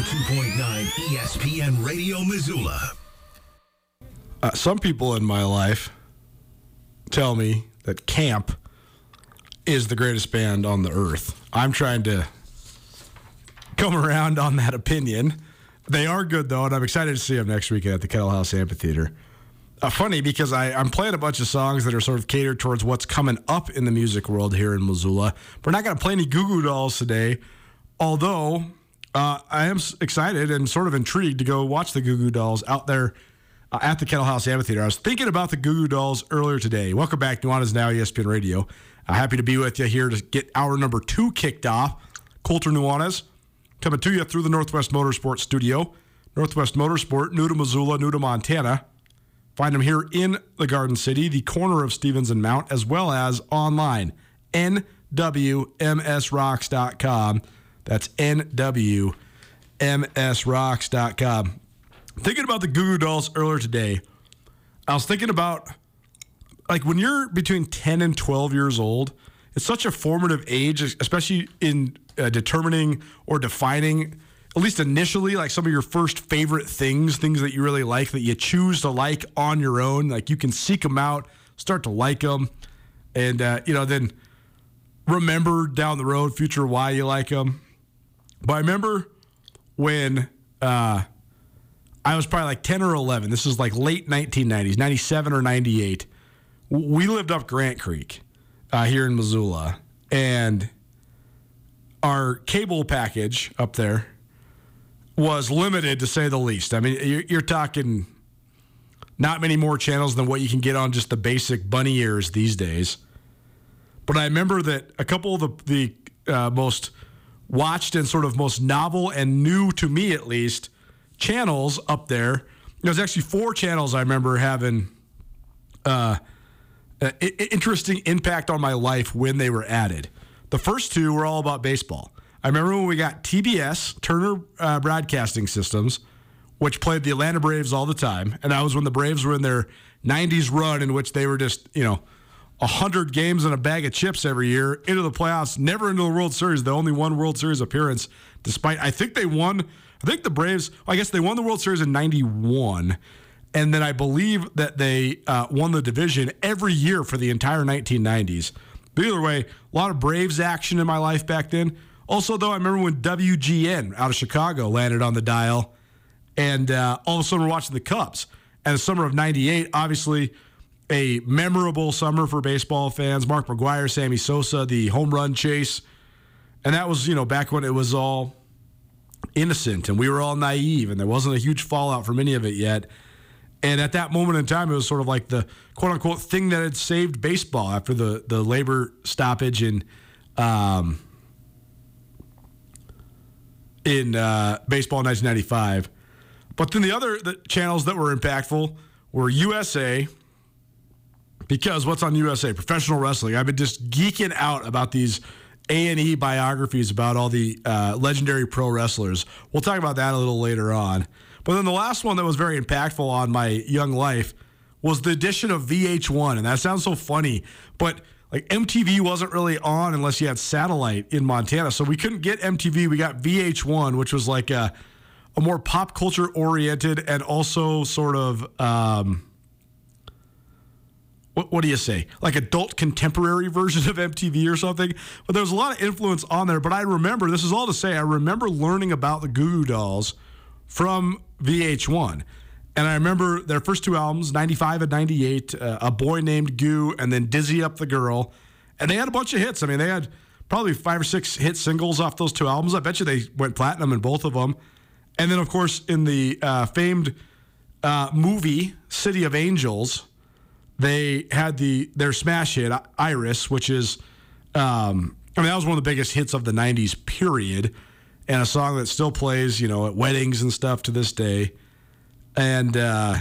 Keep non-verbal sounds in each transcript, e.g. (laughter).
102.9 ESPN Radio Missoula. Uh, some people in my life tell me that Camp is the greatest band on the earth. I'm trying to come around on that opinion. They are good though, and I'm excited to see them next weekend at the Kettle House Amphitheater. Uh, funny because I, I'm playing a bunch of songs that are sort of catered towards what's coming up in the music world here in Missoula. We're not going to play any Goo Goo Dolls today, although uh, I am excited and sort of intrigued to go watch the Goo Goo Dolls out there uh, at the Kettle House Amphitheater. I was thinking about the Goo Goo Dolls earlier today. Welcome back to Nuanez Now ESPN Radio. Uh, happy to be with you here to get hour number two kicked off. Colter Nuanez coming to you through the Northwest Motorsport Studio. Northwest Motorsport, new to Missoula, new to Montana. Find them here in the Garden City, the corner of Stevens and Mount, as well as online, nwmsrocks.com. That's nwmsrocks.com. Thinking about the Goo Goo Dolls earlier today, I was thinking about like when you're between 10 and 12 years old, it's such a formative age, especially in uh, determining or defining, at least initially, like some of your first favorite things, things that you really like that you choose to like on your own. Like you can seek them out, start to like them, and, uh, you know, then remember down the road, future why you like them. But I remember when uh, I was probably like 10 or 11. This is like late 1990s, 97 or 98 we lived up Grant Creek uh, here in Missoula, and our cable package up there was limited to say the least. I mean, you're, you're talking not many more channels than what you can get on just the basic bunny ears these days. But I remember that a couple of the, the uh, most watched and sort of most novel and new to me at least channels up there. There's actually four channels I remember having uh, i- interesting impact on my life when they were added. The first two were all about baseball. I remember when we got TBS, Turner uh, Broadcasting Systems, which played the Atlanta Braves all the time. And that was when the Braves were in their 90s run, in which they were just, you know, 100 games and a bag of chips every year into the playoffs, never into the World Series. The only one World Series appearance, despite, I think they won, I think the Braves, I guess they won the World Series in 91. And then I believe that they uh, won the division every year for the entire 1990s. But either way, a lot of Braves action in my life back then. Also, though, I remember when WGN out of Chicago landed on the dial, and uh, all of a sudden we're watching the Cubs. And the summer of '98, obviously, a memorable summer for baseball fans. Mark McGwire, Sammy Sosa, the home run chase, and that was you know back when it was all innocent and we were all naive, and there wasn't a huge fallout from any of it yet. And at that moment in time, it was sort of like the quote unquote thing that had saved baseball after the, the labor stoppage in um, in uh, baseball in 1995. But then the other the channels that were impactful were USA, because what's on USA? Professional wrestling. I've been just geeking out about these A and E biographies about all the uh, legendary pro wrestlers. We'll talk about that a little later on. But then the last one that was very impactful on my young life was the addition of VH1, and that sounds so funny, but like MTV wasn't really on unless you had satellite in Montana, so we couldn't get MTV. We got VH1, which was like a a more pop culture oriented and also sort of um, what, what do you say? Like adult contemporary version of mtv or something? But there was a lot of influence on there but i remember this is all to say i remember learning about the goo goo dolls from vh1 and i remember their first two albums 95 and 98 uh, a boy named goo and then dizzy up the girl. And they had a bunch of hits. I mean they had probably five or six hit singles off those two albums. I bet you they went platinum in both of them. And then, of course, in the uh, famed uh, movie City of Angels, they had the their smash hit Iris, which is, um, I mean, that was one of the biggest hits of the '90s. Period, and a song that still plays, you know, at weddings and stuff to this day. And uh,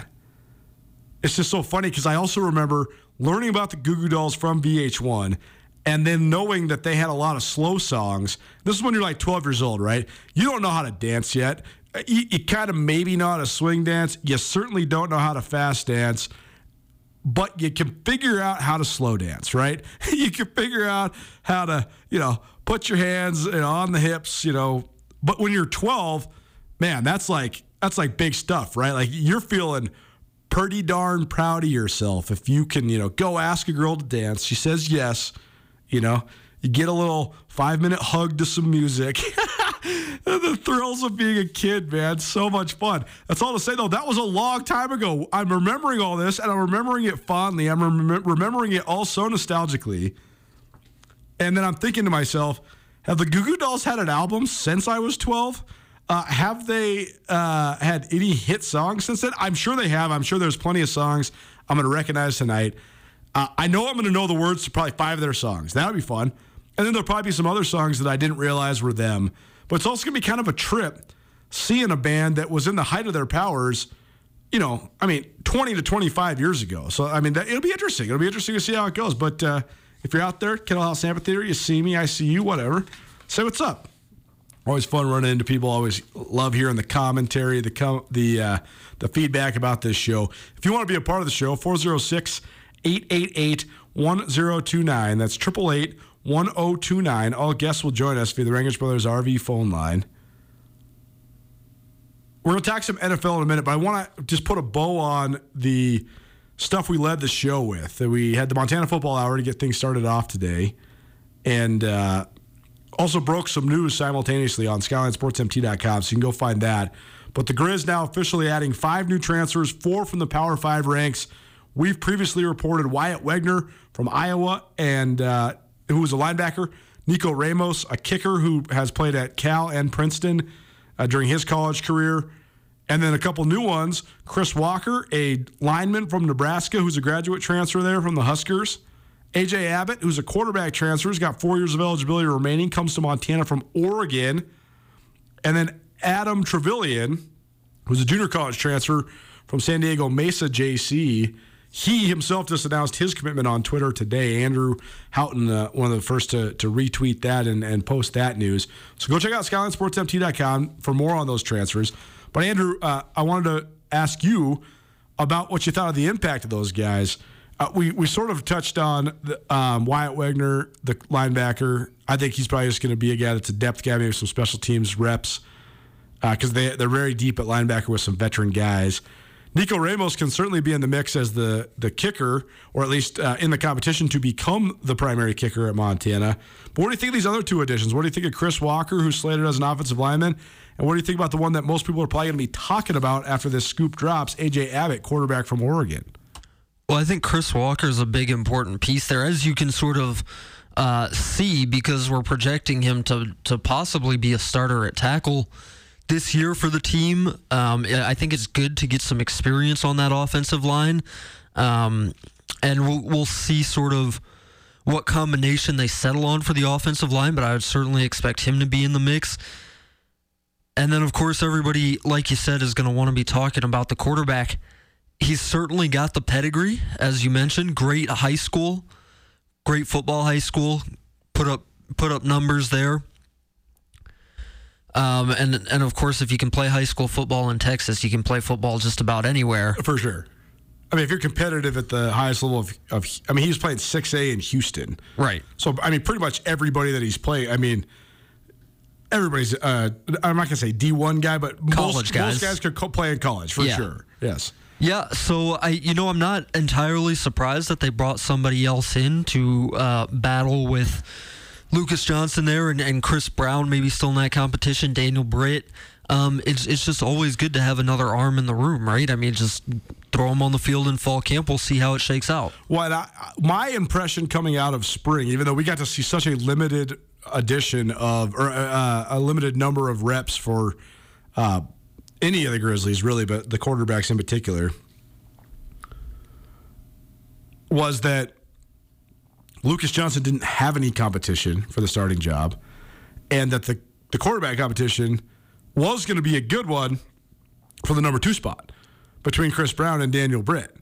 it's just so funny because I also remember learning about the Goo Goo Dolls from VH1 and then knowing that they had a lot of slow songs. This is when you're like 12 years old, right? You don't know how to dance yet you, you kind of maybe know how to swing dance. You certainly don't know how to fast dance, but you can figure out how to slow dance, right? (laughs) you can figure out how to, you know, put your hands you know, on the hips, you know. But when you're 12, man, that's like that's like big stuff, right? Like you're feeling pretty darn proud of yourself if you can, you know, go ask a girl to dance. She says yes, you know, you get a little five minute hug to some music. (laughs) the thrills of being a kid, man. So much fun. That's all to say, though. That was a long time ago. I'm remembering all this, and I'm remembering it fondly. I'm rem- remembering it all so nostalgically. And then I'm thinking to myself, have the Goo Goo Dolls had an album since I was 12? Uh, have they uh, had any hit songs since then? I'm sure they have. I'm sure there's plenty of songs I'm going to recognize tonight. Uh, I know I'm going to know the words to probably five of their songs. That would be fun. And then there'll probably be some other songs that I didn't realize were them. But it's also going to be kind of a trip seeing a band that was in the height of their powers, you know, I mean, 20 to 25 years ago. So, I mean, that, it'll be interesting. It'll be interesting to see how it goes. But uh, if you're out there, Kettle House Amphitheater, you see me, I see you, whatever, say what's up. Always fun running into people. Always love hearing the commentary, the com- the uh, the feedback about this show. If you want to be a part of the show, 406 888 1029. That's 888 1029. All guests will join us via the Rangers Brothers RV phone line. We're going to talk some NFL in a minute, but I want to just put a bow on the stuff we led the show with. We had the Montana Football Hour to get things started off today, and uh, also broke some news simultaneously on SkylineSportsMT.com, so you can go find that. But the Grizz now officially adding five new transfers, four from the Power Five ranks. We've previously reported Wyatt Wegner from Iowa and uh, who was a linebacker, Nico Ramos, a kicker who has played at Cal and Princeton uh, during his college career. And then a couple new ones Chris Walker, a lineman from Nebraska who's a graduate transfer there from the Huskers. AJ Abbott, who's a quarterback transfer, has got four years of eligibility remaining, comes to Montana from Oregon. And then Adam Trevillion, who's a junior college transfer from San Diego Mesa JC he himself just announced his commitment on Twitter today. Andrew Houghton, uh, one of the first to, to retweet that and, and post that news. So go check out SkylineSportsMT.com for more on those transfers. But Andrew, uh, I wanted to ask you about what you thought of the impact of those guys. Uh, we we sort of touched on the, um, Wyatt Wegner, the linebacker. I think he's probably just going to be a guy that's a depth guy, maybe some special teams reps, because uh, they they're very deep at linebacker with some veteran guys. Nico Ramos can certainly be in the mix as the the kicker, or at least uh, in the competition to become the primary kicker at Montana. But what do you think of these other two additions? What do you think of Chris Walker, who's slated as an offensive lineman? And what do you think about the one that most people are probably going to be talking about after this scoop drops, AJ Abbott, quarterback from Oregon? Well, I think Chris Walker is a big important piece there, as you can sort of uh, see, because we're projecting him to to possibly be a starter at tackle this year for the team. Um, I think it's good to get some experience on that offensive line, um, and we'll, we'll see sort of what combination they settle on for the offensive line. But I would certainly expect him to be in the mix. And then, of course, everybody, like you said, is going to want to be talking about the quarterback. He's certainly got the pedigree, as you mentioned. Great high school, great football high school. Put up put up numbers there. Um, and and of course, if you can play high school football in Texas, you can play football just about anywhere. For sure. I mean, if you're competitive at the highest level of, of I mean, he was playing 6A in Houston. Right. So, I mean, pretty much everybody that he's played, I mean, everybody's, uh, I'm not going to say D1 guy, but College most guys. most guys could co- play in college for Yeah. sure. Yes. Yeah, so I, you know, I'm not entirely surprised that they brought somebody else in to uh, battle with Lucas Johnson there and, and Chris Brown, maybe still in that competition. Daniel Britt. Um, it's it's just always good to have another arm in the room, right? I mean, just throw them on the field in fall camp. We'll see how it shakes out. What I, my impression coming out of spring, even though we got to see such a limited edition of, or uh, a limited number of reps for uh, any of the Grizzlies, really, but the quarterbacks in particular, was that Lucas Johnson didn't have any competition for the starting job, and that the, the quarterback competition was going to be a good one for the number two spot between Chris Brown and Daniel Britt.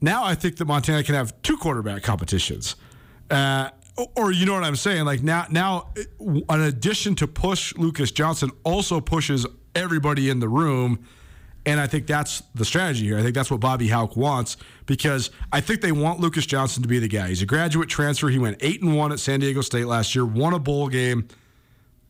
Now I think that Montana can have two quarterback competitions. Uh, or you know what I'm saying? Like now, now, in addition to push Lucas Johnson, also pushes everybody in the room, and I think that's the strategy here. I think that's what Bobby Hauck wants because I think they want Lucas Johnson to be the guy. He's a graduate transfer. He went eight and one at San Diego State last year, won a bowl game.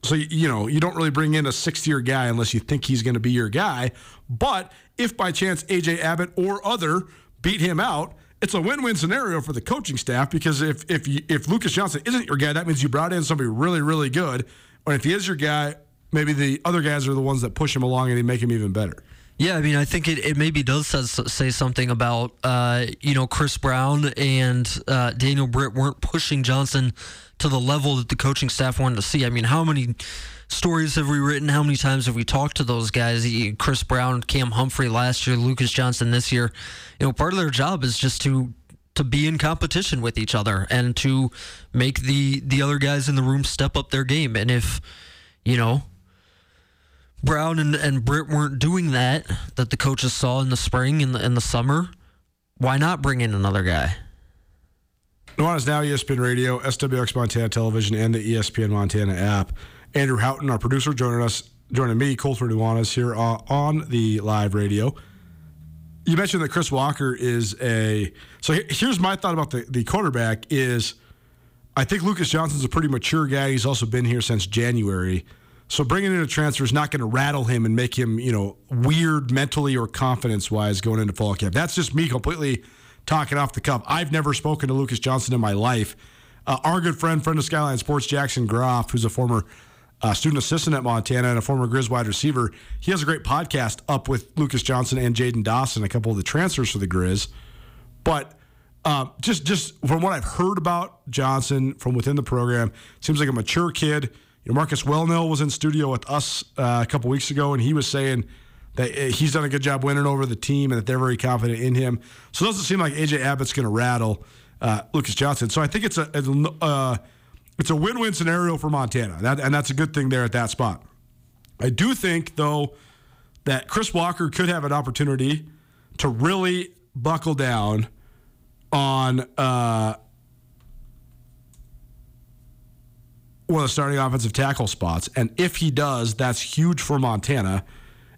So you know you don't really bring in a sixth-year guy unless you think he's going to be your guy. But if by chance AJ Abbott or other beat him out, it's a win-win scenario for the coaching staff because if if if Lucas Johnson isn't your guy, that means you brought in somebody really really good. Or if he is your guy, maybe the other guys are the ones that push him along and they make him even better. Yeah, I mean, I think it, it maybe does say something about, uh, you know, Chris Brown and uh, Daniel Britt weren't pushing Johnson to the level that the coaching staff wanted to see. I mean, how many stories have we written? How many times have we talked to those guys? Chris Brown, Cam Humphrey last year, Lucas Johnson this year. You know, part of their job is just to to be in competition with each other and to make the the other guys in the room step up their game. And if you know Brown and, and Britt weren't doing that that the coaches saw in the spring and the, in the summer, why not bring in another guy? Nuanez Now, ESPN Radio, SWX Montana Television, and the ESPN Montana app. Andrew Houghton, our producer, joining us, joining me, Colter Nuanez, here uh, on the live radio. You mentioned that Chris Walker is a. So here's my thought about the, the quarterback is I think Lucas Johnson's a pretty mature guy. He's also been here since January. So bringing in a transfer is not going to rattle him and make him, you know, weird mentally or confidence wise going into fall camp. That's just me completely talking off the cuff. I've never spoken to Lucas Johnson in my life. Uh, our good friend, friend of Skyline Sports, Jackson Groff, who's a former uh, student assistant at Montana and a former Grizz wide receiver, he has a great podcast up with Lucas Johnson and Jaden Dawson, a couple of the transfers for the Grizz. But um, just just from what I've heard about Johnson from within the program, seems like a mature kid. You know, Marcus Wellnell was in studio with us uh, a couple weeks ago, and he was saying that uh, he's done a good job winning over the team and that they're very confident in him. So it doesn't seem like AJ Abbott's going to rattle uh, Lucas Johnson. So I think it's a a, uh, it's a win-win scenario for Montana, that, and that's a good thing there at that spot. I do think though that Chris Walker could have an opportunity to really buckle down on uh, one of the starting offensive tackle spots. And if he does, that's huge for Montana.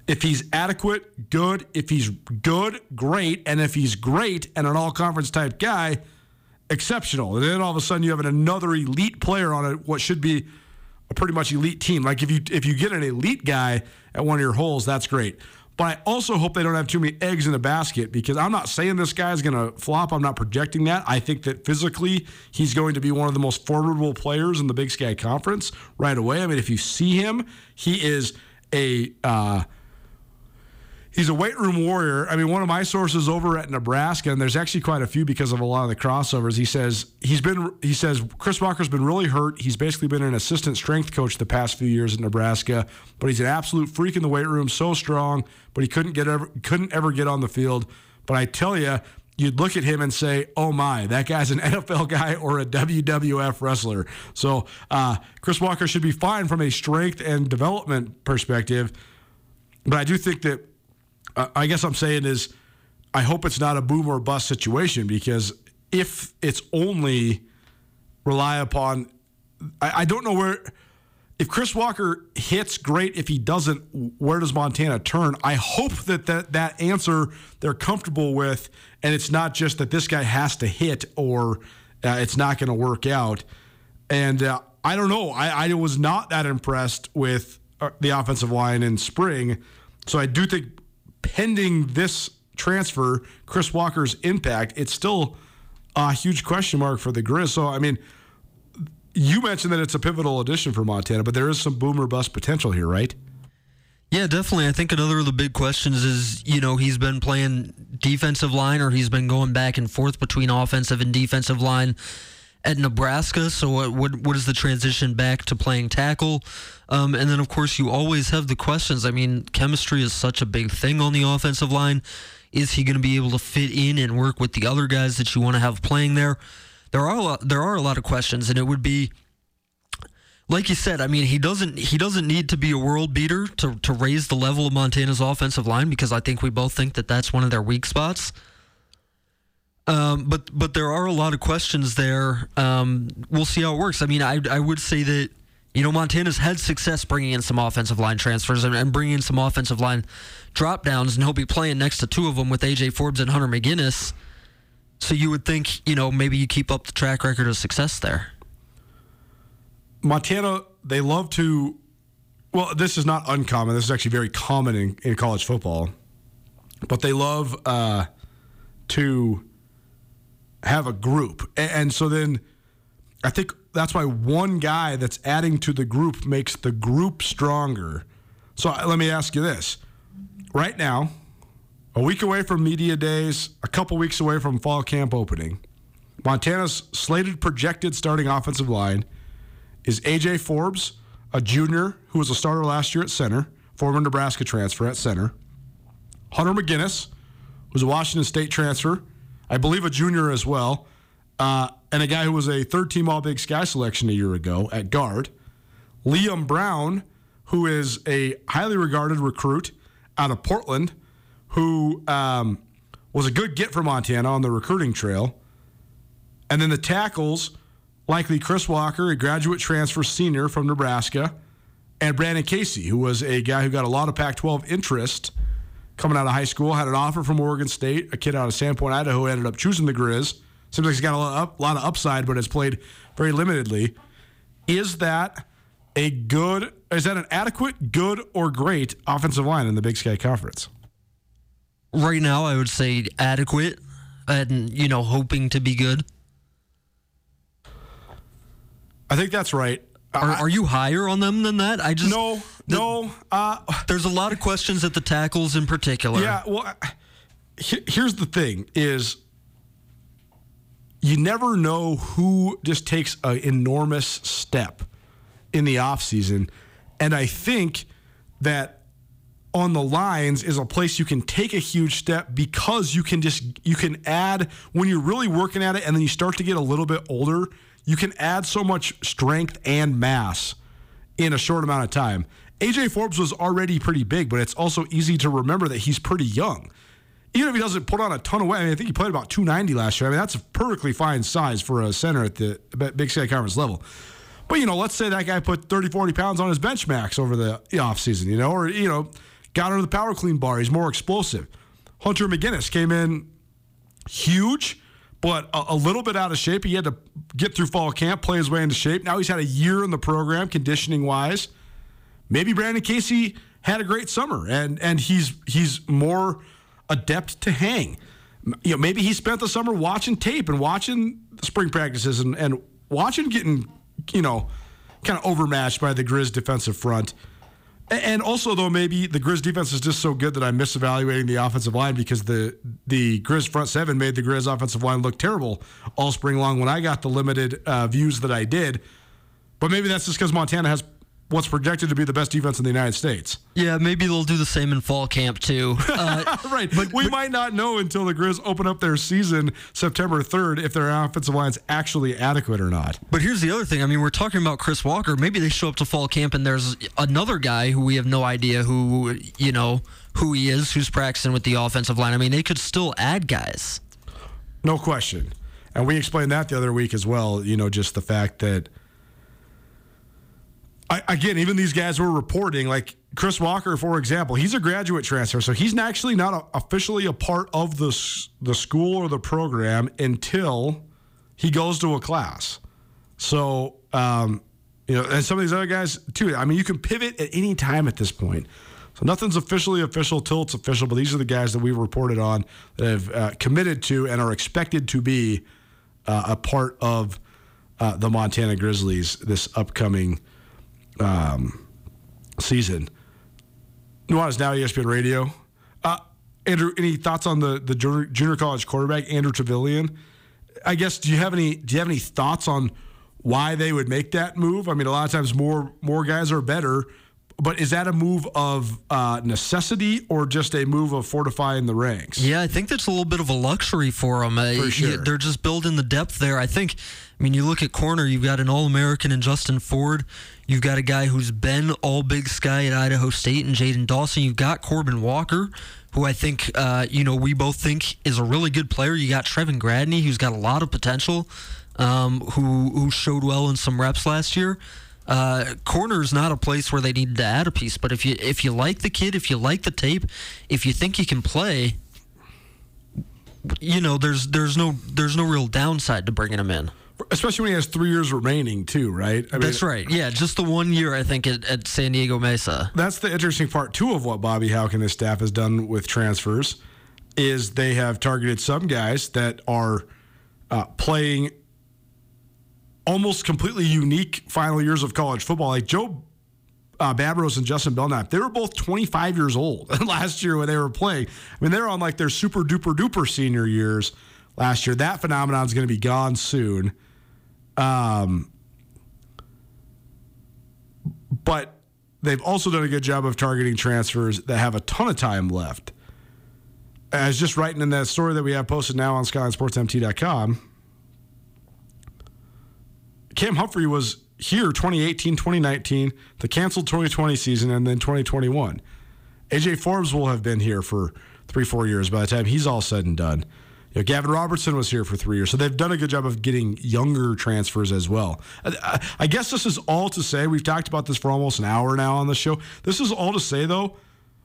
If he's adequate, good. If he's good, great. And if he's great and an all conference type guy, exceptional. And then all of a sudden you have another elite player on a, what should be a pretty much elite team. Like if you if you get an elite guy at one of your holes, that's great. But I also hope they don't have too many eggs in the basket because I'm not saying this guy's going to flop. I'm not projecting that. I think that physically he's going to be one of the most formidable players in the Big Sky Conference right away. I mean, if you see him, he is a uh, he's a weight room warrior. I mean, one of my sources over at Nebraska, and there's actually quite a few because of a lot of the crossovers. He says he's been he says Chris Walker's been really hurt. He's basically been an assistant strength coach the past few years at Nebraska, but he's an absolute freak in the weight room, so strong, but he couldn't get ever couldn't ever get on the field. But I tell you. You'd look at him and say, "Oh my, that guy's an (laughs) NFL guy or a WWF wrestler." So uh, Chris Walker should be fine from a strength and development perspective, but I do think that I guess I'm saying is I hope it's not a boom or bust situation because if it's only rely upon I, I don't know where. If Chris Walker hits, great. If he doesn't, where does Montana turn? I hope that that, that answer they're comfortable with, and it's not just that this guy has to hit or uh, it's not going to work out. And uh, I don't know. I, I was not that impressed with uh, the offensive line in spring. So I do think pending this transfer, Chris Walker's impact, it's still a huge question mark for the Grizz. So, I mean, you mentioned that it's a pivotal addition for Montana, but there is some boomer bust potential here, right? Yeah, definitely. I think another of the big questions is, you know, he's been playing defensive line or he's been going back and forth between offensive and defensive line at Nebraska. So what what, what is the transition back to playing tackle? Um, and then of course you always have the questions. I mean, chemistry is such a big thing on the offensive line. Is he going to be able to fit in and work with the other guys that you want to have playing there? There are a lot, there are a lot of questions, and it would be like you said, I mean, he doesn't he doesn't need to be a world beater to to raise the level of Montana's offensive line because I think we both think that that's one of their weak spots. Um, but but there are a lot of questions there. Um, we'll see how it works. I mean, I I would say that you know Montana's had success bringing in some offensive line transfers and, and bringing in some offensive line drop downs, and he'll be playing next to two of them with AJ Forbes and Hunter McGinnis. So you would think, you know, maybe you keep up the track record of success there. Montana, they love to. Well, this is not uncommon. This is actually very common in, in college football. But they love uh, to have a group. And, so then I think that's why one guy that's adding to the group makes the group stronger. So let me ask you this. Right now, a week away from media days, a couple weeks away from fall camp opening, Montana's slated projected starting offensive line is AJ Forbes, a junior who was a starter last year at center, former Nebraska transfer at center. Hunter McGinnis, who's a Washington State transfer, I believe a junior as well, uh, and a guy who was a third team All Big Sky selection a year ago at guard. Liam Brown, who is a highly regarded recruit out of Portland, who um, was a good get for Montana on the recruiting trail. And then the tackles, likely Chris Walker, a graduate transfer senior from Nebraska, and Brandon Casey, who was a guy who got a lot of Pac 12 interest coming out of high school, had an offer from Oregon State, a kid out of Sandpoint, Idaho, who ended up choosing the Grizz. Seems like he's got a lot, up, lot of upside, but has played very limitedly. Is that a good, is that an adequate, good, or great offensive line in the Big Sky Conference? Right now, I would say adequate and, you know, hoping to be good. I think that's right. Are, are you higher on them than that? I just no, the, no. Uh, there's a lot of questions at the tackles in particular. Yeah. Well, here's the thing: is you never know who just takes an enormous step in the offseason. and I think that on the lines is a place you can take a huge step because you can just you can add when you're really working at it and then you start to get a little bit older you can add so much strength and mass in a short amount of time. AJ Forbes was already pretty big, but it's also easy to remember that he's pretty young. Even if he doesn't put on a ton of weight, I, mean, I think he played about 290 last year. I mean, that's a perfectly fine size for a center at the Big Sky Conference level. But, you know, let's say that guy put 30, 40 pounds on his bench max over the offseason, you know, or, you know, got under the power clean bar. He's more explosive. Hunter McGinnis came in huge but a, a, little bit out of shape. He had to get through fall camp, play his way into shape. Now he's had a year in the program, conditioning wise. Maybe Brandon Casey had a great summer, and and he's he's more adept to hang. You know, maybe he spent the summer watching tape and watching spring practices and, and watching getting, you know, kind of overmatched by the Grizz defensive front. And also, though, maybe the Grizz defense is just so good that I'm misevaluating the offensive line because the the Grizz front seven made the Grizz offensive line look terrible all spring long when I got the limited uh, views that I did. But maybe that's just because Montana has what's projected to be the best defense in the United States. Yeah, maybe they'll do the same in fall camp too. (laughs) Uh, right, but we but, might not know until the Grizz open up their season September 3rd if their offensive line's actually adequate or not. But here's the other thing. I mean, we're talking about Chris Walker. Maybe they show up to fall camp and there's another guy who we have no idea who, you know, who he is, who's practicing with the offensive line. I mean, they could still add guys. No question. And we explained that the other week as well, you know, just the fact that I, again, even these guys were reporting, like Chris Walker, for example, he's a graduate transfer, so he's actually not a, officially a part of the the school or the program until he goes to a class. So, um, you know, and some of these other guys too. I mean, you can pivot at any time at this point. So nothing's officially official till it's official. But these are the guys that we've reported on that have uh, committed to and are expected to be uh, a part of uh, the Montana Grizzlies this upcoming um, season. Nuanez now ESPN Radio. Uh, Andrew, any thoughts on the the junior, junior college quarterback Andrew Trevelyan? I guess do you have any do you have any thoughts on why they would make that move? I mean, a lot of times more more guys are better, but is that a move of uh, necessity or just a move of fortifying the ranks? Yeah, I think that's a little bit of a luxury for them. For sure. They're just building the depth there. I think. I mean, you look at corner. You've got an All-American in Justin Ford. You've got a guy who's been All Big Sky at Idaho State and Jaden Dawson. You've got Corbin Walker, who I think uh, you know we both think is a really good player. You got Trevin Gradney, who's got a lot of potential, um, who who showed well in some reps last year. Uh, corner is not a place where they need to add a piece, but if you if you like the kid, if you like the tape, if you think he can play, you know there's there's no there's no real downside to bringing him in. Especially when he has three years remaining, too, right? I mean, that's right. Yeah, just the one year I think at, at San Diego Mesa. That's the interesting part too of what Bobby Hauck and his staff has done with transfers, is they have targeted some guys that are uh, playing almost completely unique final years of college football. Like Joe uh, Babros and Justin Belknap, they were both 25 years old (laughs) last year when they were playing. I mean, they're on like their super duper duper senior years last year. That phenomenon is going to be gone soon. Um, but they've also done a good job of targeting transfers that have a ton of time left. As just writing in that story that we have posted now on SkylineSportsMT.com, Cam Humphrey was here 2018, 2019, the canceled 2020 season, and then 2021. AJ Forbes will have been here for three, four years by the time he's all said and done. You know, Gavin Robertson was here for three years, so they've done a good job of getting younger transfers as well. I, I guess this is all to say we've talked about this for almost an hour now on the show. This is all to say though,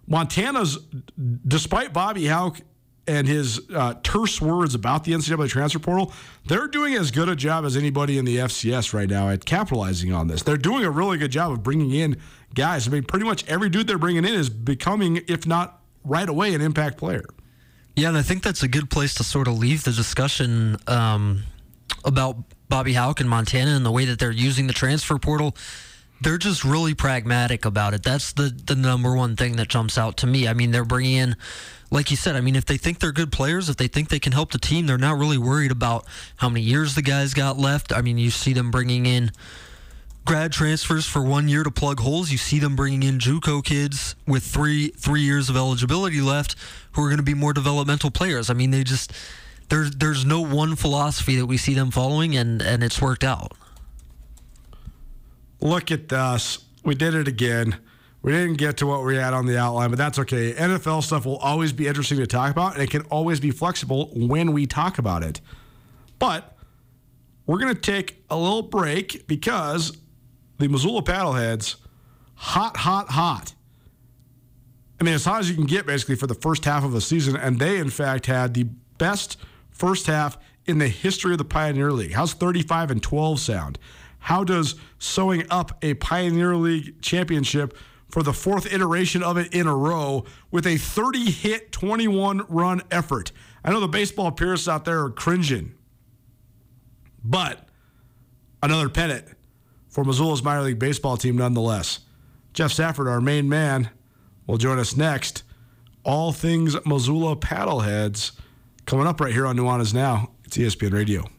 Montana's, despite Bobby Hauck and his uh, terse words about the NCAA transfer portal, they're doing as good a job as anybody in the FCS right now at capitalizing on this. They're doing a really good job of bringing in guys. I mean, pretty much every dude they're bringing in is becoming, if not right away, an impact player. Yeah, and I think that's a good place to sort of leave the discussion um, about Bobby Hauck and Montana and the way that they're using the transfer portal. They're just really pragmatic about it. That's the the number one thing that jumps out to me. I mean, they're bringing in, like you said, I mean, if they think they're good players, if they think they can help the team, they're not really worried about how many years the guys got left. I mean, you see them bringing in grad transfers for one year to plug holes. You see them bringing in JUCO kids with three three years of eligibility left, who are going to be more developmental players. I mean, they just there's there's no one philosophy that we see them following, and and it's worked out. Look at us. We did it again. We didn't get to what we had on the outline, but that's okay. NFL stuff will always be interesting to talk about, and it can always be flexible when we talk about it. But we're going to take a little break because the Missoula Paddleheads, hot, hot, hot. I mean, as hot as you can get basically for the first half of a season, and they, in fact, had the best first half in the history of the Pioneer League. How's 35 and 12 sound? How does sewing up a Pioneer League championship for the fourth iteration of it in a row with a 30 hit, 21 run effort? I know the baseball purists out there are cringing, but another pennant for Missoula's minor league baseball team nonetheless. Jeff Safford, our main man, will join us next. All things Missoula paddleheads coming up right here on Nuanez Now. It's ESPN Radio.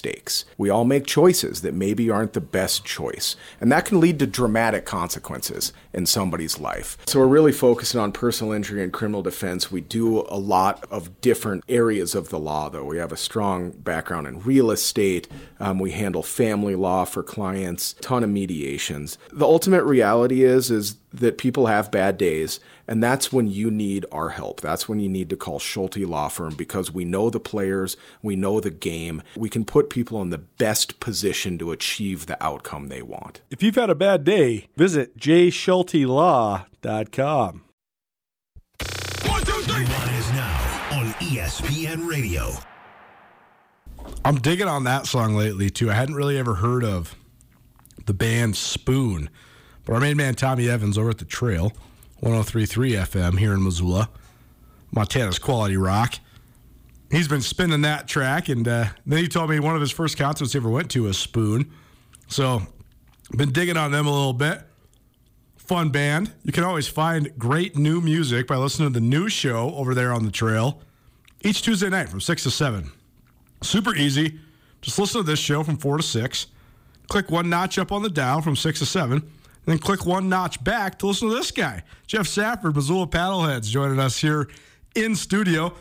mistakes. We all make choices that maybe aren't the best choice, and that can lead to dramatic consequences in somebody's life. So we're really focusing on personal injury and criminal defense. We do a lot of different areas of the law, though. We have a strong background in real estate. Um, we handle family law for clients, ton of mediations. The ultimate reality is is that people have bad days, and that's when you need our help. That's when you need to call Schulte Law Firm because we know the players, we know the game. We can put people in the best position to achieve the outcome they want. If you've had a bad day, visit jschultelaw.com. One, two, three. Nuanez Now on ESPN Radio. I'm digging on that song lately too. I hadn't really ever heard of the band Spoon, but our main man Tommy Evans over at the Trail, 103.3 FM here in Missoula, Montana's quality rock. He's been spinning that track, and uh, then he told me one of his first concerts he ever went to was Spoon. So, been digging on them a little bit. Fun band. You can always find great new music by listening to the new show over there on the Trail each Tuesday night from six to seven. Super easy. Just listen to this show from 4 to 6. Click one notch up on the dial from 6 to 7. Then click one notch back to listen to this guy, Jeff Safford, Missoula Paddleheads, joining us here in studio.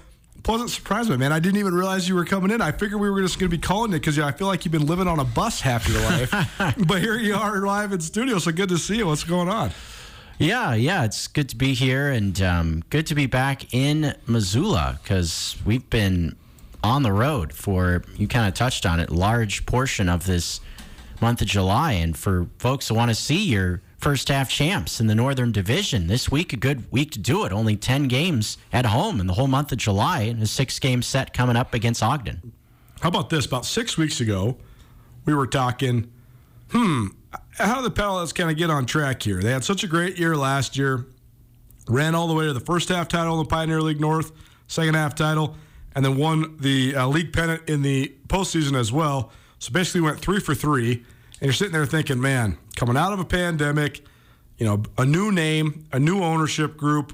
Pleasant surprise, man. I didn't even realize you were coming in. I figured we were just going to be calling it because yeah, I feel like you've been living on a bus half your life. (laughs) but here you are live in studio, so good to see you. What's going on? Yeah, yeah, it's good to be here and um, good to be back in Missoula because we've been on the road for you kind of touched on it large portion of this month of July and for folks who want to see your first half champs in the Northern Division this week a good week to do it only 10 games at home in the whole month of July and a six game set coming up against Ogden. How about this? About six weeks ago, we were talking, hmm, how do the Paddleheads kind of get on track here? They had such a great year last year, ran all the way to the first half title in the Pioneer League North, second half title, and then won the uh, league pennant in the postseason as well. So basically went three for three. And you're sitting there thinking, man, coming out of a pandemic, you know, a new name, a new ownership group,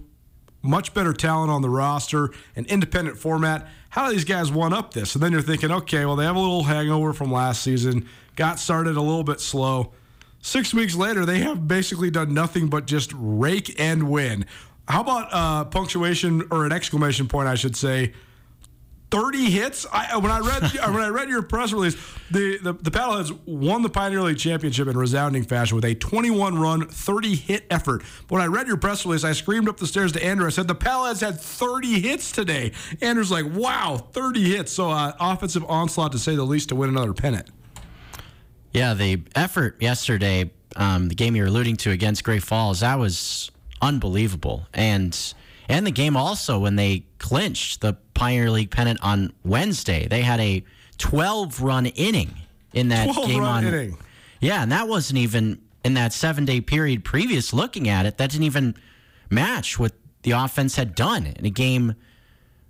much better talent on the roster, an independent format. How do these guys one up this? And then you're thinking, okay, well, they have a little hangover from last season, got started a little bit slow. Six weeks later, they have basically done nothing but just rake and win. How about uh, punctuation or an exclamation point, I should say? 30 hits. I, when I read (laughs) when I read your press release, the, the the Paddleheads won the Pioneer League championship in resounding fashion with a 21 run, 30 hit effort. But when I read your press release, I screamed up the stairs to Andrew. I said the Paddleheads had 30 hits today. Andrew's like, "Wow, 30 hits!" So uh, offensive onslaught to say the least to win another pennant. Yeah, the effort yesterday, um, the game you're alluding to against Great Falls, that was unbelievable, and and the game also when they clinched the Pioneer League pennant on Wednesday. They had a 12 run inning in that 12 game on inning. Yeah, and that wasn't even in that 7-day period previous looking at it. That didn't even match what the offense had done in a game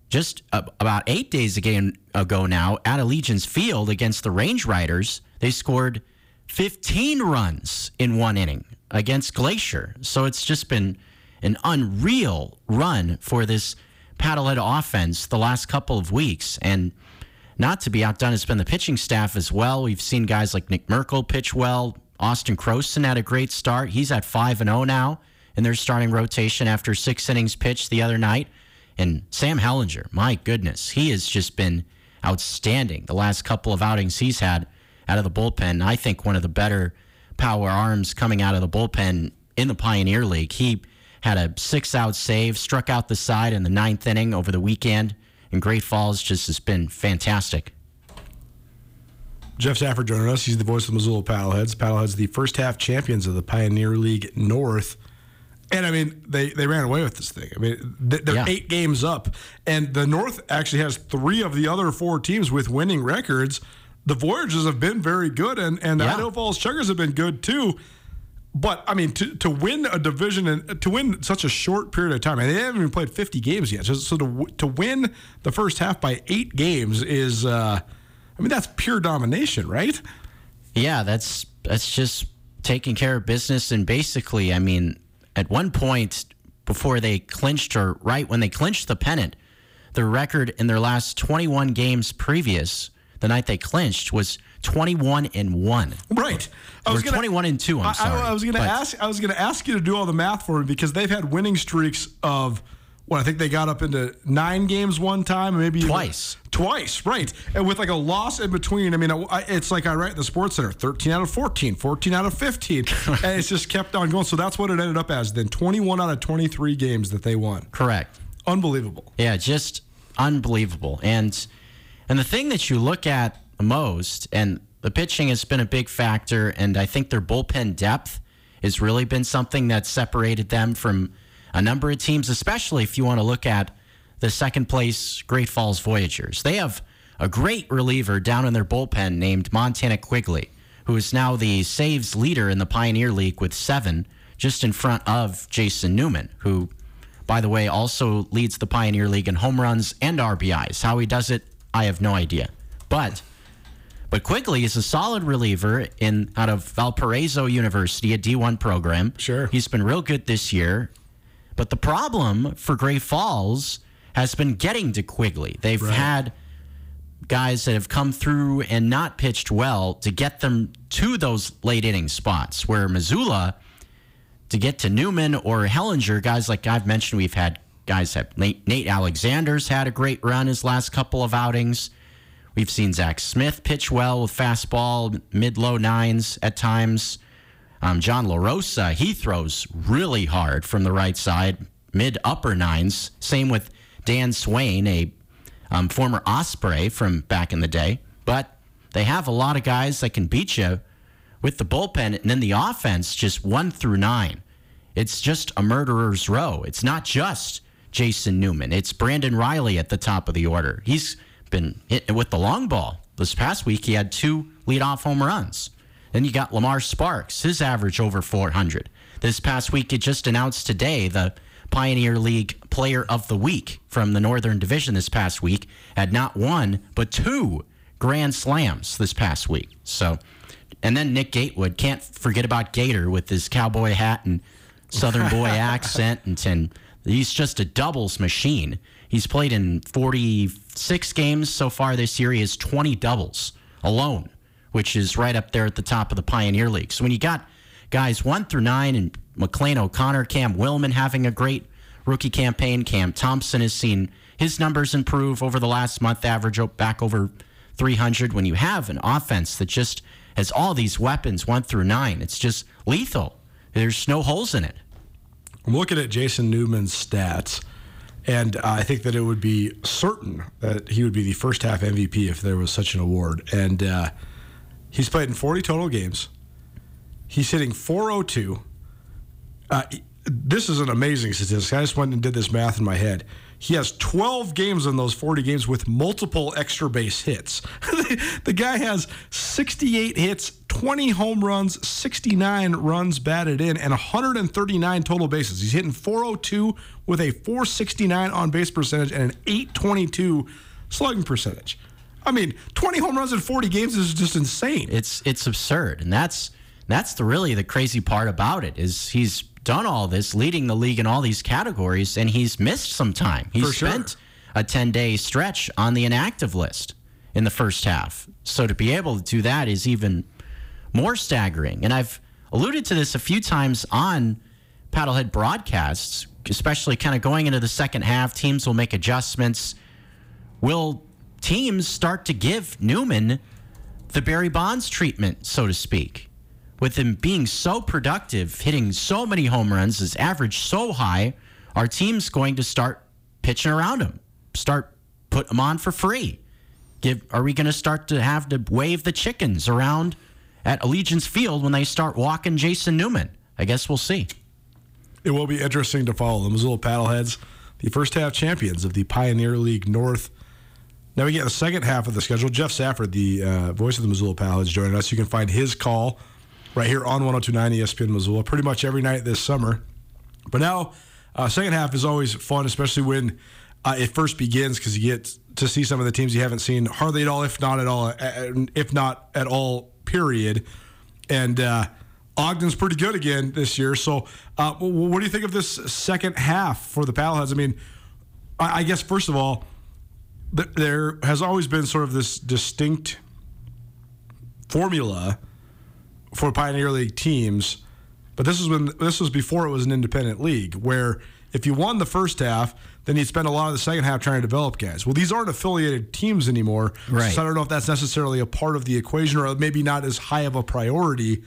just about 8 days ago ago now at Allegiance Field against the Range Riders. They scored 15 runs in one inning against Glacier. So it's just been an unreal run for this paddlehead offense the last couple of weeks. And not to be outdone has been the pitching staff as well. We've seen guys like Nick Merkel pitch well. Austin Croson had a great start. He's at 5 and 0 now in their starting rotation after six innings pitched the other night. And Sam Hellinger, my goodness, he has just been outstanding the last couple of outings he's had out of the bullpen. I think one of the better power arms coming out of the bullpen in the Pioneer League. He had a six out save, struck out the side in the ninth inning over the weekend. And Great Falls just has been fantastic. Jeff Safford joining us. He's the voice of the Missoula Paddleheads. Paddleheads, the first half champions of the Pioneer League North. And I mean, they, they ran away with this thing. I mean, they- they're Yeah. eight games up. And the North actually has three of the other four teams with winning records. The Voyagers have been very good, and, and the Yeah. Idaho Falls Chukars have been good too. But I mean, to, to win a division and to win such a short period of time, and they haven't even played 50 games yet. So, so to, to win the first half by eight games is, uh, I mean, that's pure domination, right? Yeah, that's that's just taking care of business and basically, I mean, at one point before they clinched or right when they clinched the pennant, the record in their last 21 games previous, the night they clinched, was 21 and 1. Right. I was gonna- 21 and 2, I'm I- I- sorry. I, was going to ask. I was going to ask you to do all the math for me because they've had winning streaks of what I think they got up into nine games one time, maybe even- Twice. Twice, right? And with like a loss in between. I mean, I, it's like I write in the Sports Center: thirteen out of 14, 14 out of fifteen, (laughs) and it's just kept on going. So that's what it ended up as. Then twenty-one out of twenty-three games that they won. Correct. Unbelievable. Yeah, just unbelievable. And and the thing that you look at most, and the pitching has been a big factor, and I think their bullpen depth has really been something that separated them from a number of teams, especially if you want to look at the second place Great Falls Voyagers. They have a great reliever down in their bullpen named Montana Quigley, who is now the saves leader in the Pioneer League with seven, just in front of Jason Newman, who by the way, also leads the Pioneer League in home runs and RBIs. How he does it, I have no idea. But but Quigley is a solid reliever in out of Valparaiso University, a D1 program. Sure. He's been real good this year. But the problem for Great Falls has been getting to Quigley. They've had guys that have come through and not pitched well to get them to those late inning spots where Missoula to get to Newman or Hellinger, guys like I've mentioned, we've had guys have Nate, Nate Alexander's had a great run his last couple of outings. We've seen Zach Smith pitch well with fastball, mid low nines at times. Um, John LaRosa, he throws really hard from the right side, mid upper nines. Same with Dan Swain, a um, former Osprey from back in the day. But they have a lot of guys that can beat you with the bullpen, and then the offense just one through nine. It's just a murderer's row. It's not just Jason Newman. It's Brandon Riley at the top of the order. He's been hit with the long ball. This past week, he had two leadoff home runs. Then you got Lamar Sparks, his average over 400. This past week, it just announced today the Pioneer League Player of the Week from the Northern Division this past week had not one, but two grand slams this past week. So, and then Nick Gatewood, can't forget about Gator with his cowboy hat and Southern boy (laughs) accent, and, and he's just a doubles machine. He's played in 46 games so far this year. He has 20 doubles alone, which is right up there at the top of the Pioneer League. So when you got guys one through nine and McLean O'Connor, Cam Willman having a great rookie campaign, Cam Thompson has seen his numbers improve over the last month, average back over 300. When you have an offense that just has all these weapons one through nine, it's just lethal. There's no holes in it. I'm looking at Jason Newman's stats, and I think that it would be certain that he would be the first half MVP if there was such an award. And uh, he's played in 40 total games. He's hitting 402. Uh, this is an amazing statistic. I just went and did this math in my head. He has 12 games in those 40 games with multiple extra base hits. (laughs) the guy has 68 hits, 20 home runs, 69 runs batted in, and 139 total bases. He's hitting 402 with a 469 on base percentage and an 822 slugging percentage. I mean, 20 home runs in 40 games is just insane. It's it's absurd, and that's that's the really the crazy part about it is he's done all this, leading the league in all these categories, and he's missed some time. He For sure. spent a ten day stretch on the inactive list in the first half. So to be able to do that is even more staggering. And I've alluded to this a few times on Paddlehead broadcasts, especially kind of going into the second half. Teams will make adjustments. Will teams start to give Newman the Barry Bonds treatment, so to speak? With him being so productive, hitting so many home runs, his average so high, our team's going to start pitching around him, start putting him on for free. Give, are we going to start to have to wave the chickens around at Allegiance Field when they start walking Jason Newman? I guess we'll see. It will be interesting to follow the Missoula Paddleheads, the first half champions of the Pioneer League North. Now we get the second half of the schedule. Jeff Safford, the uh, voice of the Missoula Paddleheads, joining us. You can find his call right here on 1029 ESPN Missoula pretty much every night this summer. But now, uh, second half is always fun, especially when uh, it first begins because you get to see some of the teams you haven't seen hardly at all, if not at all, uh, if not at all, period. And uh, Ogden's pretty good again this year. So, uh, what do you think of this second half for the Paddleheads? I mean, I guess first of all, th- there has always been sort of this distinct formula for Pioneer League teams, but this was when this was before it was an independent league, where if you won the first half, then you'd spend a lot of the second half trying to develop guys. Well, these aren't affiliated teams anymore, Right. so I don't know if that's necessarily a part of the equation or maybe not as high of a priority.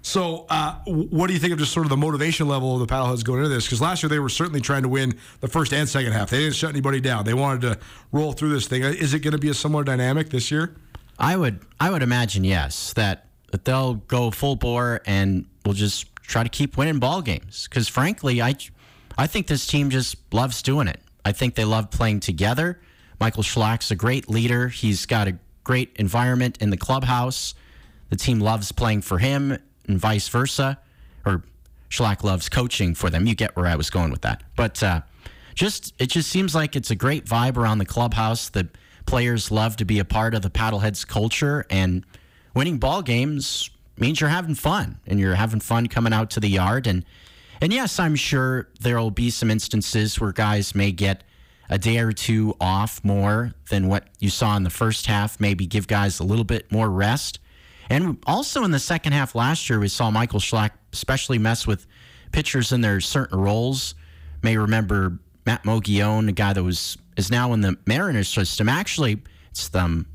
So, uh, what do you think of just sort of the motivation level of the Paddleheads going into this? Because last year they were certainly trying to win the first and second half. They didn't shut anybody down. They wanted to roll through this thing. Is it going to be a similar dynamic this year? I would I would imagine yes that, that they'll go full bore and we'll just try to keep winning ball games because frankly I I think this team just loves doing it. I think they love playing together. Michael Schlack's a great leader. He's got a great environment in the clubhouse. The team loves playing for him and vice versa. Or Schlack loves coaching for them. You get where I was going with that. But uh, just it just seems like it's a great vibe around the clubhouse. The players love to be a part of the paddleheads culture and winning ball games means you're having fun and you're having fun coming out to the yard and and yes i'm sure there'll be some instances where guys may get a day or two off more than what you saw in the first half maybe give guys a little bit more rest. And also in the second half last year we saw michael schlack especially mess with pitchers in their certain roles. May remember Matt Mogione, a guy that was is now in the Mariners system. Actually, it's the um,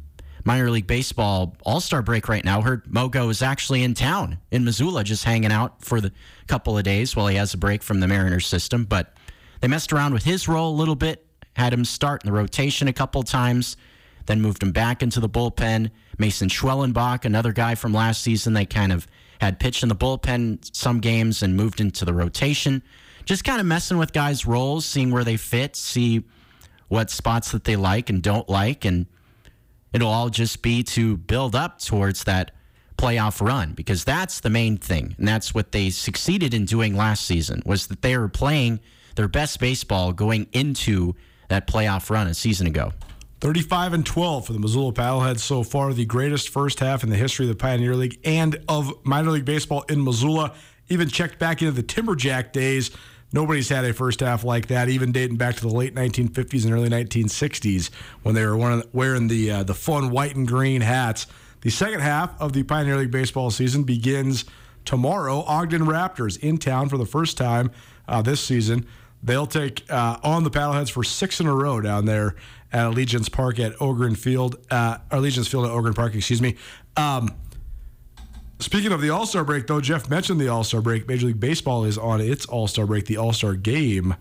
minor league baseball All Star break right now. Heard Mogo is actually in town in Missoula, just hanging out for the couple of days while he has a break from the Mariners system. But they messed around with his role a little bit, had him start in the rotation a couple times, then moved him back into the bullpen. Mason Schwellenbach, another guy from last season, they kind of had pitched in the bullpen some games and moved into the rotation. Just kind of messing with guys' roles, seeing where they fit, see what spots that they like and don't like, and it'll all just be to build up towards that playoff run because that's the main thing and that's what they succeeded in doing last season was that they were playing their best baseball going into that playoff run a season ago 35 and 12 for the Missoula Paddleheads so far, the greatest first half in the history of the Pioneer League and of minor league baseball in Missoula. Even checked back into the Timberjack days. Nobody's had a first half like that, even dating back to the late 1950s and early 1960s when they were wearing the uh, the fun white and green hats. The second half of the Pioneer League baseball season begins tomorrow. Ogden Raptors in town for the first time uh, this season. They'll take uh, on the Paddleheads for six in a row down there at Allegiance Park at Ogren Field, uh, Allegiance Field at Ogren Park, excuse me. Um, speaking of the All Star break, though, Jeff mentioned the All Star break. Major League Baseball is on its All Star break. The All Star game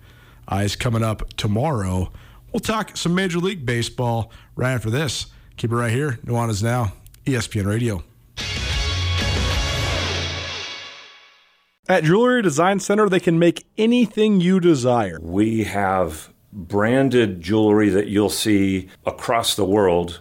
uh, is coming up tomorrow. We'll talk some Major League Baseball right after this. Keep it right here. Nuanez Now, ESPN Radio. At Jewelry Design Center, they can make anything you desire. We have branded jewelry that you'll see across the world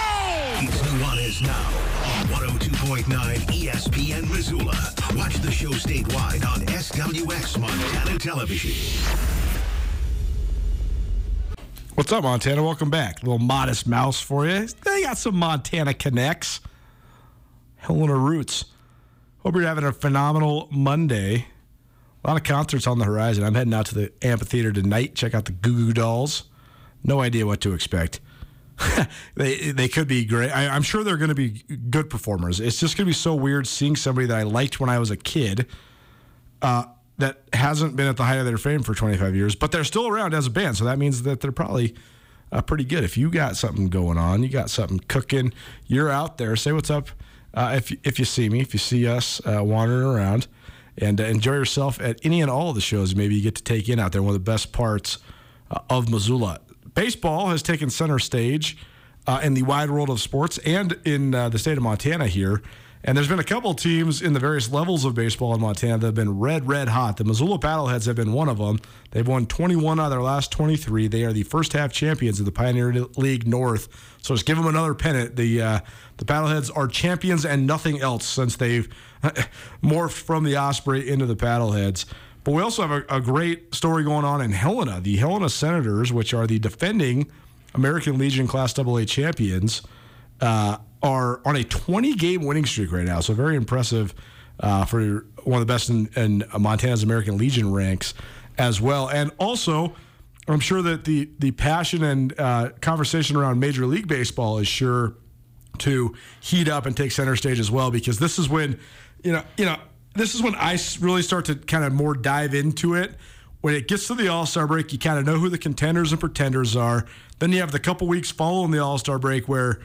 Television. What's up, Montana? Welcome back. little modest mouse for you. They got some Montana connects. Helena Roots. Hope you're having a phenomenal Monday. A lot of concerts on the horizon. I'm heading out to the amphitheater tonight. Check out the Goo Goo Dolls. No idea what to expect. (laughs) they they could be great. I, I'm sure they're going to be good performers. It's just going to be so weird seeing somebody that I liked when I was a kid uh, that hasn't been at the height of their fame for 25 years, but they're still around as a band. So that means that they're probably uh, pretty good. If you got something going on, you got something cooking, you're out there. Say what's up uh, if if you see me, if you see us uh, wandering around, and uh, enjoy yourself at any and all of the shows. Maybe you get to take in out there. One of the best parts uh, of Missoula. Baseball has taken center stage uh, in the wide world of sports and in the state of Montana here And there's been a couple teams in the various levels of baseball in Montana that have been red, red hot. The Missoula Paddleheads have been one of them. They've won 21 out of their last 23. They are the first half champions of the Pioneer League North. So just give them another pennant. The uh, the Paddleheads are champions and nothing else since they've (laughs) morphed from the Osprey into the Paddleheads. But we also have a, a great story going on in Helena. The Helena Senators, which are the defending American Legion Class AA champions, uh, are on a 20 game winning streak right now. So very impressive uh, for one of the best in, in, Montana's American Legion ranks as well. And also, I'm sure that the the passion and uh, conversation around Major League Baseball is sure to heat up and take center stage as well because this is when you know you know this is when I really start to kind of more dive into it. When it gets to the All Star break, you kind of know who the contenders and pretenders are. Then you have the couple weeks following the All Star break where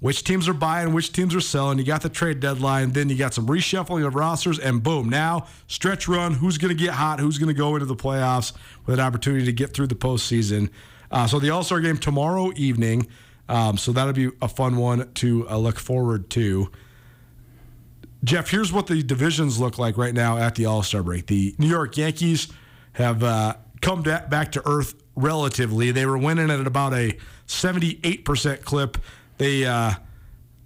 which teams are buying, which teams are selling. You got the trade deadline, then you got some reshuffling of rosters, and boom, now stretch run. Who's going to get hot? Who's going to go into the playoffs with an opportunity to get through the postseason? Uh, so the All Star game tomorrow evening. Um, so that'll be a fun one to uh, look forward to. Jeff, here's what the divisions look like right now at the All Star break. The New York Yankees have uh, come back to earth relatively. They were winning at about a 78% clip. They uh,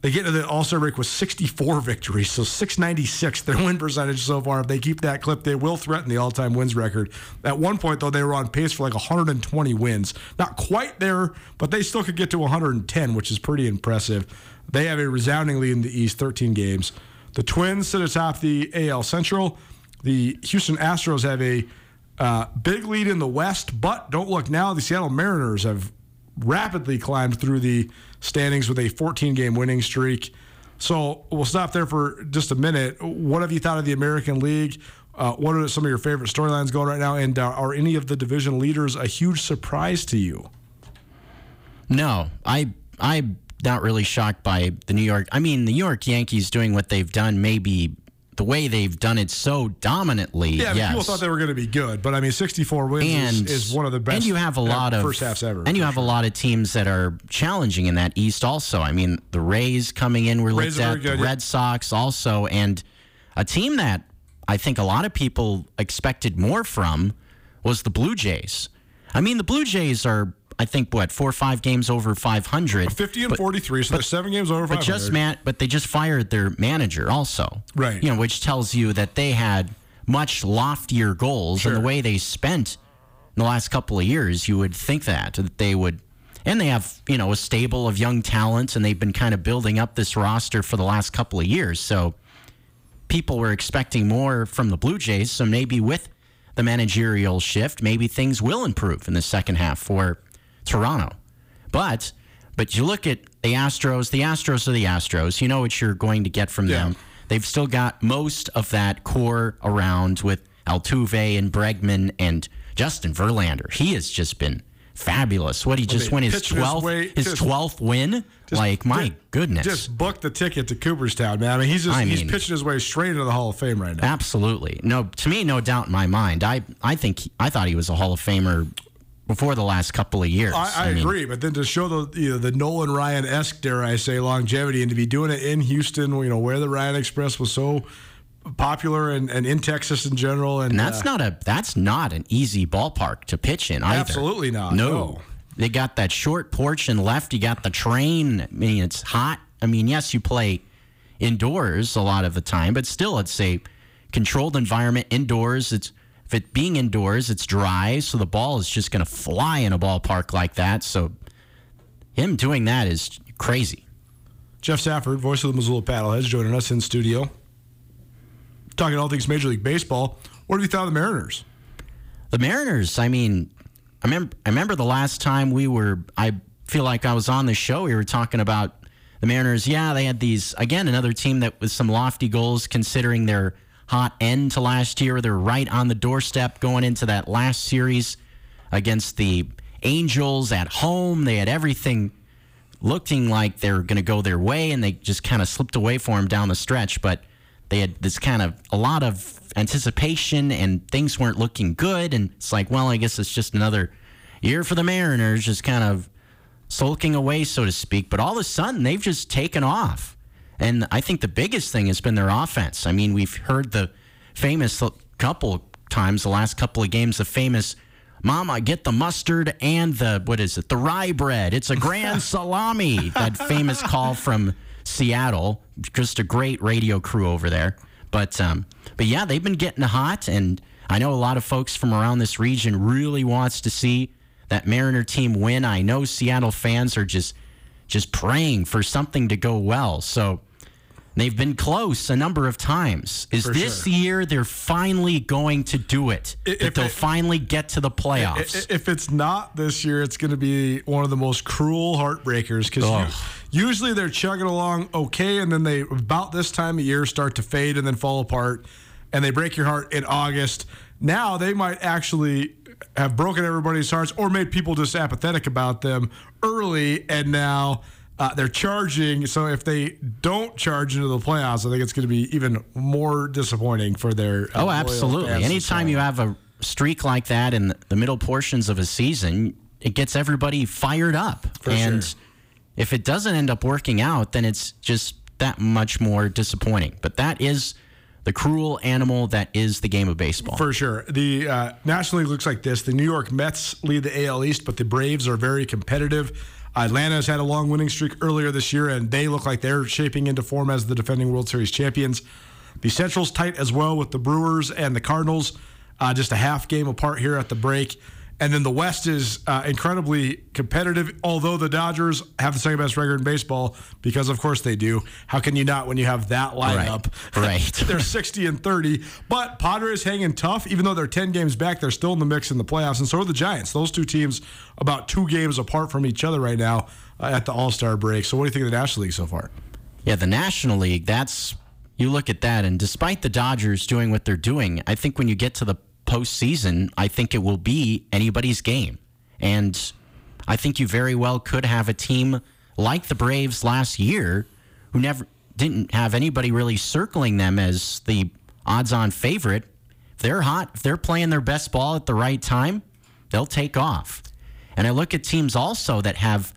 they get to the All Star break with 64 victories, so 696 their win percentage so far. If they keep that clip, they will threaten the all time wins record. At one point, though, they were on pace for like 120 wins. Not quite there, but they still could get to 110, which is pretty impressive. They have a resounding lead in the East, 13 games. The Twins sit atop the AL Central. The Houston Astros have a uh, big lead in the West, but don't look now. The Seattle Mariners have rapidly climbed through the standings with a 14 game winning streak. So we'll stop there for just a minute. What have you thought of the American League? Uh, what are some of your favorite storylines going right now? And uh, are any of the division leaders a huge surprise to you? No, I I'm not really shocked by the New York. I mean, the New York Yankees doing what they've done maybe the way they've done it so dominantly. Yeah, yes. people thought they were going to be good, but I mean, 64 wins and, is, is, one of the best. And you have a lot of first halves ever. And you have sure. a lot of teams that are challenging in that East. Also, I mean, the Rays coming in were looked at, good, the Red Sox also, and a team that I think a lot of people expected more from was the Blue Jays. I mean, the Blue Jays are I think what four or five games over 500. 50 and but, 43, so but, they're seven games over 500. But just man, but they just fired their manager also. Right. You know, which tells you that they had much loftier goals sure. and the way they spent in the last couple of years. You would think that that they would, and they have you know a stable of young talent, and they've been kind of building up this roster for the last couple of years. So people were expecting more from the Blue Jays. So maybe with the managerial shift, maybe things will improve in the second half for Toronto. But but you look at the Astros, the Astros are the Astros. You know what you're going to get from yeah. them. They've still got most of that core around with Altuve and Bregman and Justin Verlander. He has just been fabulous. What he just won his twelfth his twelfth win. Just, like my just, goodness, just booked the ticket to Cooperstown, man. I mean, he's just I he's mean, pitching his way straight into the Hall of Fame right now. Absolutely, no. To me, no doubt in my mind. I I think he, I thought he was a Hall of Famer before the last couple of years. I, I, I mean, agree, but then to show the you know, the Nolan Ryan esque, dare I say, longevity, and to be doing it in Houston, you know, where the Ryan Express was so popular and, and in Texas in general, and, and that's uh, not a that's not an easy ballpark to pitch in either. Absolutely not. No. no. They got that short porch and left. You got the train. I mean, it's hot. I mean, yes, you play indoors a lot of the time, but still, it's a controlled environment indoors. It's if it being indoors, it's dry, so the ball is just going to fly in a ballpark like that. So him doing that is crazy. Jeff Safford, voice of the Missoula Paddleheads, joining us in studio. Talking all things Major League Baseball. What have you thought of the Mariners? The Mariners, I mean, I remember, I remember the last time we were, I feel like I was on the show, we were talking about the Mariners. Yeah, they had these, again, another team that with some lofty goals considering their – hot end to last year. They're right on the doorstep going into that last series against the Angels at home. They had everything looking like they were going to go their way, and they just kind of slipped away for them down the stretch. But they had this kind of a lot of anticipation, and things weren't looking good. And it's like, well, I guess it's just another year for the Mariners, just kind of sulking away, so to speak. But all of a sudden, they've just taken off. And I think the biggest thing has been their offense. I mean, we've heard the famous couple times, the last couple of games, the famous Mama, get the mustard and the what is it? The rye bread. It's a grand (laughs) salami. That famous call from Seattle. Just a great radio crew over there. But um, but yeah, they've been getting hot, and I know a lot of folks from around this region really wants to see that Mariner team win. I know Seattle fans are just just praying for something to go well. So they've been close a number of times. Is For this sure. year they're finally going to do it? If that they'll it- finally get to the playoffs. If it's not this year, it's going to be one of the most cruel heartbreakers because Ugh. usually they're chugging along okay, and then they about this time of year start to fade and then fall apart, and they break your heart in August. Now they might actually have broken everybody's hearts or made people just apathetic about them early, and now. Uh, they're charging, so if they don't charge into the playoffs, I think it's going to be even more disappointing for their. uh, Oh, absolutely. Anytime you have a streak like that in the middle portions of a season, it gets everybody fired up. For and sure. if it doesn't end up working out, then it's just that much more disappointing. But that is the cruel animal that is the game of baseball. For sure. The uh, National League looks like this. The New York Mets lead the AL East, but the Braves are very competitive. Atlanta's had a long winning streak earlier this year, and they look like they're shaping into form as the defending World Series champions. The Central's tight as well with the Brewers and the Cardinals, uh, just a half game apart here at the break. And then the West is uh, incredibly competitive, although the Dodgers have the second best record in baseball because, of course, they do. How can you not when you have that lineup? Right. right. (laughs) they're 60 and 30. But Padres hanging tough, even though they're 10 games back, they're still in the mix in the playoffs. And so are the Giants. Those two teams about two games apart from each other right now uh, at the All Star break. So, what do you think of the National League so far? Yeah, the National League, that's you look at that and despite the Dodgers doing what they're doing, I think when you get to the postseason, I think it will be anybody's game. And I think you very well could have a team like the Braves last year who never didn't have anybody really circling them as the odds on favorite. If they're hot, if they're playing their best ball at the right time, they'll take off. And I look at teams also that have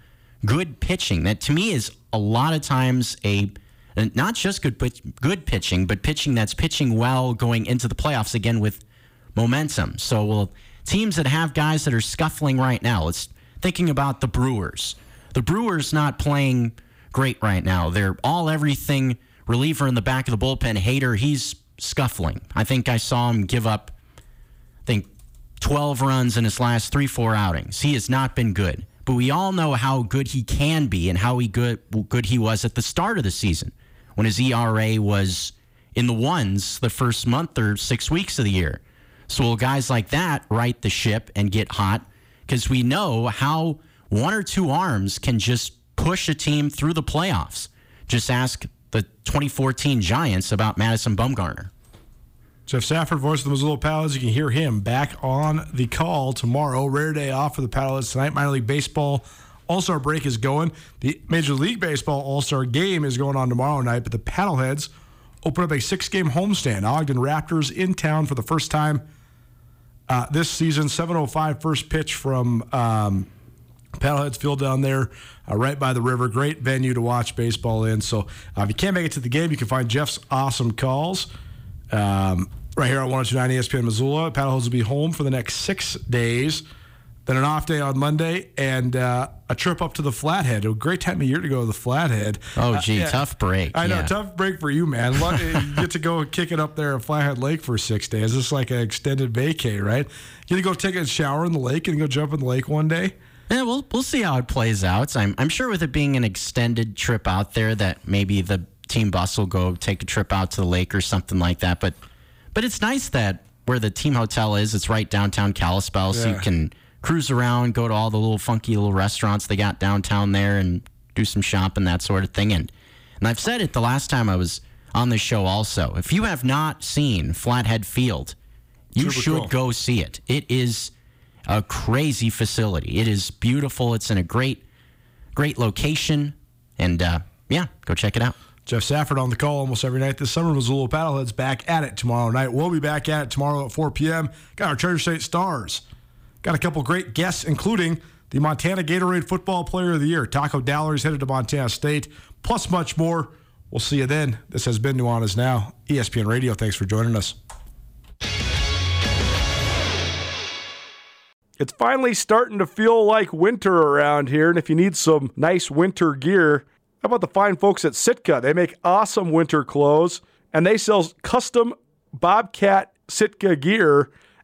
good pitching. That to me is a lot of times a not just good good pitching, but pitching that's pitching well going into the playoffs again with momentum. So, well, teams that have guys that are scuffling right now. Let's thinking about the Brewers. The Brewers not playing great right now. They're all everything reliever in the back of the bullpen. Hader, he's scuffling. I think I saw him give up I think 12 runs in his last three, four outings. He has not been good. But we all know how good he can be and how he good, good he was at the start of the season when his ERA was in the ones the first month or six weeks of the year. So will guys like that right the ship and get hot? Because we know how one or two arms can just push a team through the playoffs. Just ask the 2014 Giants about Madison Bumgarner. Jeff Safford, voice of the Missoula Paddleheads. You can hear him back on the call tomorrow. Rare day off for the Paddleheads tonight. Minor League Baseball All Star break is going. The Major League Baseball All Star game is going on tomorrow night, but the Paddleheads open up a six game homestand. Ogden Raptors in town for the first time uh, this season. 7.05 first pitch from um, Paddleheads Field down there, uh, right by the river. Great venue to watch baseball in. So uh, if you can't make it to the game, you can find Jeff's awesome calls um, right here on 1029 ESPN Missoula. Paddleheads will be home for the next six days. Then an off day on Monday and uh, a trip up to the Flathead. A great time of year to go to the Flathead. Oh, Uh, gee, yeah. tough break. I know, yeah. tough break for you, man. You get to go (laughs) kick it up there at Flathead Lake for six days. It's like an extended vacay, right? You get to go take a shower in the lake and go jump in the lake one day. Yeah, we'll we'll see how it plays out. I'm I'm sure with it being an extended trip out there that maybe the team bus will go take a trip out to the lake or something like that. But but it's nice that where the team hotel is, it's right downtown Kalispell, so you can cruise around, go to all the little funky little restaurants they got downtown there, and do some shopping that sort of thing. And and I've said it the last time I was on this show also. If you have not seen Flathead Field, you Super should cool. go see it. It is a crazy facility. It is beautiful. It's in a great, great location, and uh, yeah, go check it out. Jeff Safford on the call almost every night this summer. Missoula Paddleheads back at it tomorrow night. We'll be back at it tomorrow at 4 p.m. Got our Treasure State Stars. Got a couple great guests, including the Montana Gatorade Football Player of the Year. Taco Dowler's headed to Montana State, plus much more. We'll see you then. This has been Nuanez Now, ESPN Radio. Thanks for joining us. It's finally starting to feel like winter around here, and if you need some nice winter gear, how about the fine folks at Sitka? They make awesome winter clothes, and they sell custom Bobcat Sitka gear